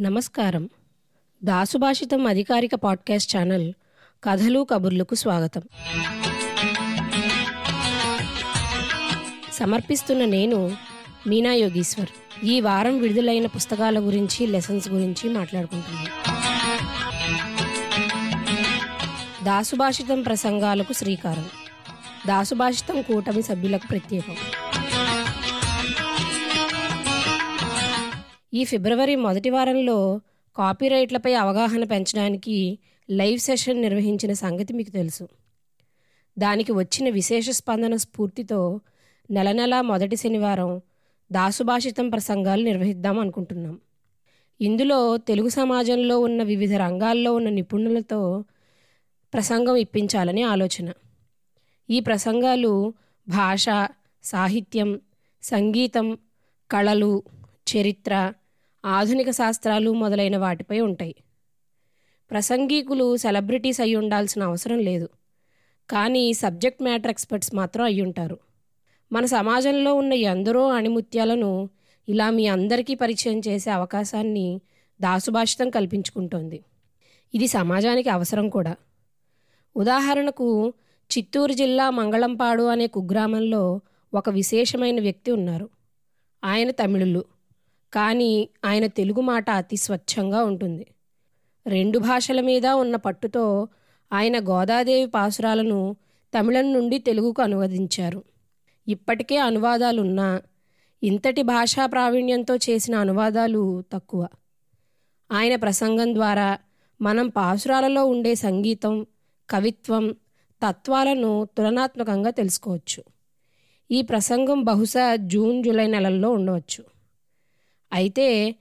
నమస్కారం. దాసుభాషితం అధికారిక podcast channel కథలు కబుర్లకు స్వాగతం. సమర్పిస్తున్న నేను మీనా యోగీశ్వర్. ఈ వారం విడుదలైన పుస్తకాల గురించి లెసన్స్ గురించి మాట్లాడుకుంటున్నాను. దాసుభాషితం ప్రసంగాలకు శ్రీకారం. దాసుభాషితం కూటమి సభ్యులకు ప్రత్యేకం. ఈ ఫిబ్రవరి మొదటి వారంలో కాపీరైట్లపై అవగాహన పెంచడానికి లైవ్ సెషన్ నిర్వహించిన సంగతి మీకు తెలుసు. దానికి వచ్చిన విశేష స్పందన స్ఫూర్తితో నెల నెలా మొదటి శనివారం దాసుభాషితం ప్రసంగాలు నిర్వహిద్దాం అనుకుంటున్నాం. ఇందులో తెలుగు సమాజంలో ఉన్న వివిధ రంగాల్లో ఉన్న నిపుణులతో ప్రసంగం ఇప్పించాలని ఆలోచన. ఈ ప్రసంగాలు భాష సాహిత్యం సంగీతం కళలు చరిత్ర ఆధునిక శాస్త్రాలు మొదలైన వాటిపై ఉంటాయి. ప్రసంగికులు సెలబ్రిటీస్ అయి ఉండాల్సిన అవసరం లేదు. కానీ సబ్జెక్ట్ మ్యాటర్ ఎక్స్పర్ట్స్ మాత్రం అయి ఉంటారు. మన సమాజంలో ఉన్న ఎందరో అణిముత్యాలను ఇలా మీ అందరికీ పరిచయం చేసే అవకాశాన్ని దాసుభాషితం కల్పించుకుంటోంది. ఇది సమాజానికి అవసరం కూడా. ఉదాహరణకు చిత్తూరు జిల్లా మంగళంపాడు అనే కుగ్రామంలో ఒక విశేషమైన వ్యక్తి ఉన్నారు. ఆయన తమిళులు. కానీ ఆయన తెలుగు మాట అతి స్వచ్ఛంగా ఉంటుంది. రెండు భాషల మీద ఉన్న పట్టుతో ఆయన గోదాదేవి పాసురాలను తమిళం నుండి తెలుగుకు అనువదించారు. ఇప్పటికే అనువాదాలున్నా ఇంతటి భాషా ప్రావీణ్యంతో చేసిన అనువాదాలు తక్కువ. ఆయన ప్రసంగం ద్వారా మనం పాసురాలలో ఉండే సంగీతం కవిత్వం తత్వాలను తులనాత్మకంగా తెలుసుకోవచ్చు. ఈ ప్రసంగం బహుశా జూన్ జూలై నెలల్లో ఉండవచ్చు. అయితే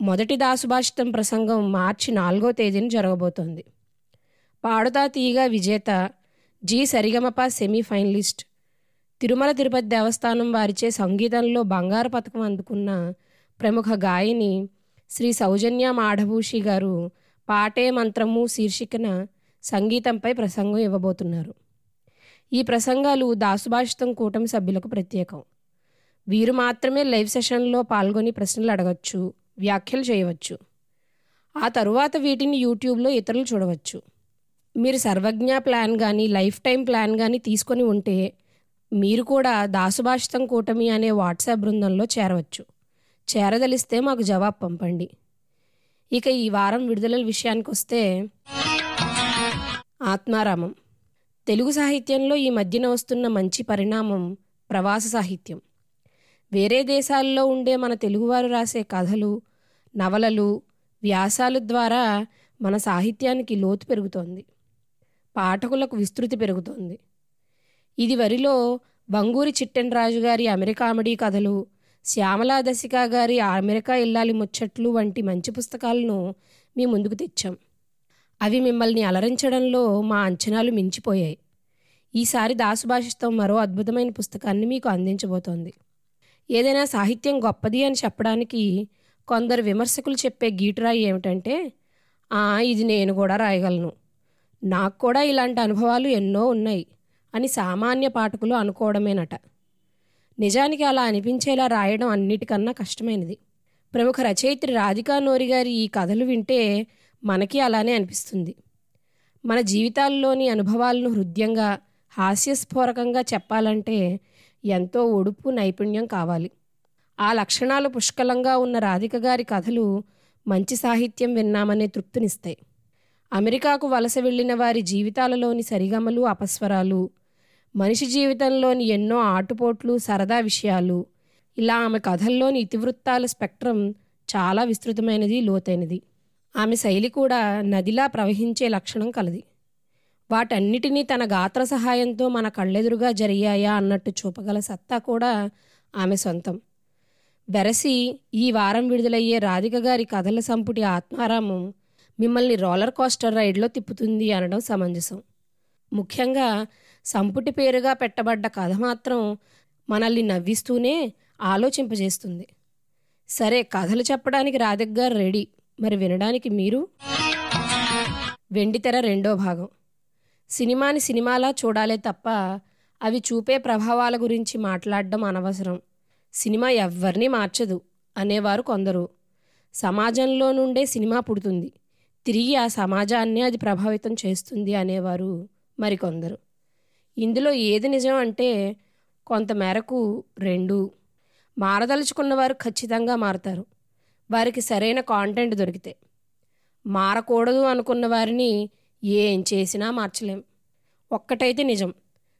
మొదటి దాసుభాషితం ప్రసంగం మార్చి నాలుగో తేదీన జరగబోతోంది. పాడుతా తీయగా విజేత జి. సరిగమప సెమీఫైనలిస్ట్. తిరుమల తిరుపతి దేవస్థానం వారిచే సంగీతంలో బంగారు పథకం అందుకున్న ప్రముఖ గాయని శ్రీ సౌజన్య మాఢభూషి గారు పాటే మంత్రము శీర్షికన సంగీతంపై ప్రసంగం ఇవ్వబోతున్నారు. ఈ ప్రసంగాలు దాసుభాషితం కూటమి సభ్యులకు ప్రత్యేకం. వీరు మాత్రమే లైవ్ సెషన్లో పాల్గొని ప్రశ్నలు అడగచ్చు వ్యాఖ్యలు చేయవచ్చు. ఆ తరువాత వీటిని యూట్యూబ్లో ఇతరులు చూడవచ్చు. మీరు సర్వజ్ఞ ప్లాన్ కానీ లైఫ్ టైం ప్లాన్ కానీ తీసుకొని ఉంటే మీరు కూడా దాసుభాషితం కూటమి అనే వాట్సాప్ బృందంలో చేరవచ్చు. చేరదలిస్తే మాకు జవాబు పంపండి. ఇక ఈ వారం విడుదలల విషయానికి వస్తే ఆత్మారామం. తెలుగు సాహిత్యంలో ఈ మధ్యన వస్తున్న మంచి పరిణామం ప్రవాస సాహిత్యం. వేరే దేశాల్లో ఉండే మన తెలుగువారు రాసే కథలు నవలలు వ్యాసాలు ద్వారా మన సాహిత్యానికి లోతు పెరుగుతోంది. పాఠకులకు విస్తృతి పెరుగుతోంది. ఇది వరిలో బంగూరి చిట్టెనరాజు గారి అమెరికామెడీ కథలు శ్యామలా దశిక గారి అమెరికా ఇల్లాలి ముచ్చట్లు వంటి మంచి పుస్తకాలను మీ ముందుకు తెచ్చాం. అవి మిమ్మల్ని అలరించడంలో మా అంచనాలు మించిపోయాయి. ఈసారి దాసుభాషిస్తం మరో అద్భుతమైన పుస్తకాన్ని మీకు అందించబోతోంది. ఏదైనా సాహిత్యం గొప్పది అని చెప్పడానికి కొందరు విమర్శకులు చెప్పే గీటురాయి ఏమిటంటే "ఆ, ఇది నేను కూడా రాయగలను. నాకు కూడా ఇలాంటి అనుభవాలు ఎన్నో ఉన్నాయి అని సామాన్య పాఠకులు అనుకోవడమేనట. నిజానికి అలా అనిపించేలా రాయడం అన్నిటికన్నా కష్టమైనది. ప్రముఖ రచయిత్రి రాధికా నోరి గారి ఈ కథలు వింటే మనకి అలానే అనిపిస్తుంది. మన జీవితాల్లోని అనుభవాలను హృదయంగా హాస్యస్ఫోరకంగా చెప్పాలంటే ఎంతో ఒడుపు నైపుణ్యం కావాలి. ఆ లక్షణాలు పుష్కలంగా ఉన్న రాధిక గారి కథలు మంచి సాహిత్యం విన్నామనే తృప్తినిస్తాయి. అమెరికాకు వలస వెళ్ళిన వారి జీవితాలలోని సరిగమలు అపస్వరాలు మనిషి జీవితంలోని ఎన్నో ఆటుపోట్లు సరదా విషయాలు ఇలా ఆమె కథల్లోని ఇతివృత్తాల స్పెక్ట్రం చాలా విస్తృతమైనది లోతైనది. ఆమె శైలి కూడా నదిలా ప్రవహించే లక్షణం కలది. వాటన్నిటినీ తన గాత్ర సహాయంతో మన కళ్ళెదురుగా జరిగాయా అన్నట్టు చూపగల సత్తా కూడా ఆమె సొంతం. బెరసి ఈ వారం విడుదలయ్యే రాధిక గారి కథల సంపుటి ఆత్మారామం మిమ్మల్ని రోలర్ కోస్టర్ రైడ్లో తిప్పుతుంది అనడం సమంజసం. ముఖ్యంగా సంపుటి పేరుగా పెట్టబడ్డ కథ మాత్రం మనల్ని నవ్విస్తూనే ఆలోచింపజేస్తుంది. సరే కథలు చెప్పడానికి రాధిక గారు రెడీ. మరి వినడానికి మీరు? వెండితెర రెండో భాగం. సినిమాని సినిమాలా చూడాలే తప్ప అవి చూపే ప్రభావాల గురించి మాట్లాడడం అనవసరం. సినిమా ఎవ్వరినీ మార్చదు అనేవారు కొందరు. సమాజంలో నుండే సినిమా పుడుతుంది. తిరిగి ఆ సమాజాన్ని అది ప్రభావితం చేస్తుంది అనేవారు మరికొందరు. ఇందులో ఏది నిజం అంటే కొంతమేరకు రెండు. మారదలుచుకున్నవారు ఖచ్చితంగా మారతారు. వారికి సరైన కాంటెంట్ దొరికితే. మారకూడదు అనుకున్న వారిని ఏం చేసినా మార్చలేం. ఒక్కటైతే నిజం.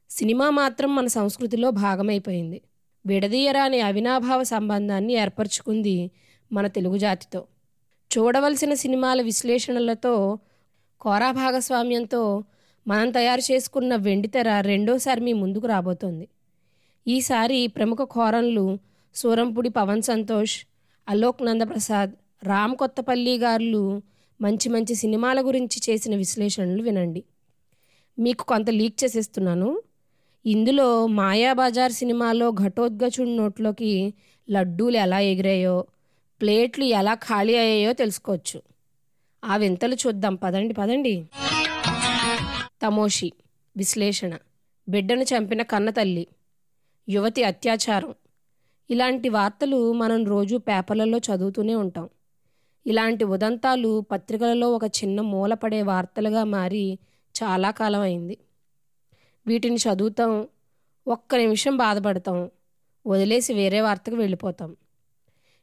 సినిమా మాత్రం మన సంస్కృతిలో భాగమైపోయింది. విడదీయరాని అవినాభావ సంబంధాన్ని ఏర్పరచుకుంది మన తెలుగు జాతితో. చూడవలసిన సినిమాల విశ్లేషణలతో కోరా భాగస్వామ్యంతో మనం తయారు చేసుకున్న వెండితెర రెండోసారి మీ ముందుకు రాబోతోంది. ఈసారి ప్రముఖ కోరన్లు సూరంపుడి పవన్ సంతోష్ అలోక్ నందప్రసాద్ రామ్ కొత్తపల్లి గారులు మంచి మంచి సినిమాల గురించి చేసిన విశ్లేషణలు వినండి. మీకు కొంత లీక్ చేసేస్తున్నాను. ఇందులో మాయాబజార్ సినిమాలో ఘటోద్గచుడి నోట్లోకి లడ్డూలు ఎలా ఎగిరాయో ప్లేట్లు ఎలా ఖాళీ అయ్యాయో తెలుసుకోవచ్చు. ఆ వింతలు చూద్దాం. పదండి పదండి. తమోషి విశ్లేషణ. బిడ్డను చంపిన కన్నతల్లి. యువతి అత్యాచారం. ఇలాంటి వార్తలు మనం రోజు పేపర్లలో చదువుతూనే ఉంటాం. ఇలాంటి ఉదంతాలు పత్రికలలో ఒక చిన్న మూలపడే వార్తలుగా మారి చాలా కాలం అయింది. వీటిని చదువుతాం ఒక్క నిమిషం బాధపడతాం వదిలేసి వేరే వార్తకు వెళ్ళిపోతాం.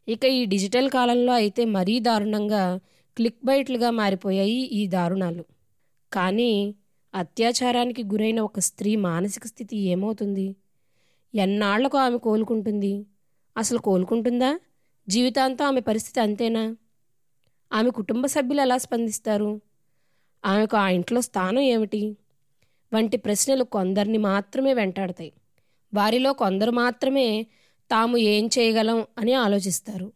ఇక ఈ డిజిటల్ కాలంలో అయితే మరీ దారుణంగా క్లిక్ బైట్లుగా మారిపోయాయి ఈ దారుణాలు. కానీ అత్యాచారానికి గురైన ఒక స్త్రీ మానసిక స్థితి ఏమవుతుంది? ఎన్నాళ్ళకు ఆమె కోలుకుంటుంది? అసలు కోలుకుంటుందా? జీవితాంతం ఆమె పరిస్థితి అంతేనా? ఆమె కుటుంబ సభ్యులు ఎలా స్పందిస్తారు? ఆమెకు ఆ ఇంట్లో స్థానం ఏమిటి? వంటి ప్రశ్నలు కొందరిని మాత్రమే వెంటాడతాయి. వారిలో కొందరు మాత్రమే తాము ఏం చేయగలం అని ఆలోచిస్తారు.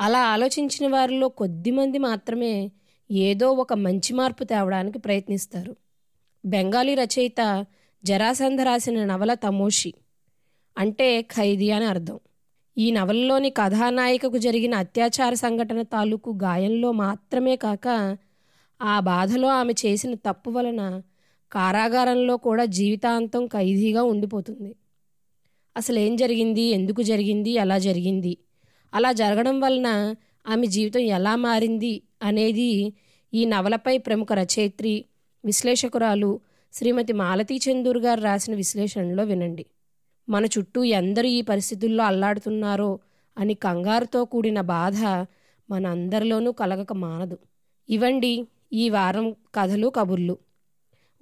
అలా ఆలోచించిన వారిలో కొద్దిమంది మాత్రమే ఏదో ఒక మంచి మార్పు తేవడానికి ప్రయత్నిస్తారు. బెంగాలీ రచయిత జరాసంధ రాసిన నవల తమోషి అంటే ఖైదీ అని అర్థం. ఈ నవలలోని కథానాయికకు జరిగిన అత్యాచార సంఘటన తాలూకు గాయంలో మాత్రమే కాక ఆ బాధలో ఆమె చేసిన తప్పు వలన కారాగారంలో కూడా జీవితాంతం ఖైదీగా ఉండిపోతుంది. అసలు ఏం జరిగింది? ఎందుకు జరిగింది? ఎలా జరిగింది? అలా జరగడం వలన ఆమె జీవితం ఎలా మారింది? అనేది ఈ నవలపై ప్రముఖ రచయిత్రి విశ్లేషకురాలు శ్రీమతి మాలతీ చందూర్ గారు రాసిన విశ్లేషణలో వినండి. మన చుట్టూ ఎందరు ఈ పరిస్థితుల్లో అల్లాడుతున్నారో అని కంగారుతో కూడిన బాధ మన అందరిలోనూ కలగక మానదు. ఇవండి ఈ వారం కథలు కబుర్లు.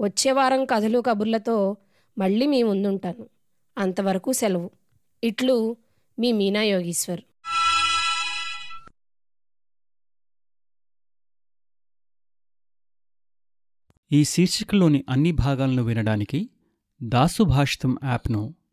వచ్చే వారం కథలు కబుర్లతో మళ్ళీ మీ ముందుంటాను. అంతవరకు సెలవు. ఇట్లు మీ మీనా యోగీశ్వర్. ఈ శీర్షికలోని అన్ని భాగాలను వినడానికి దాసు భాషితం యాప్ను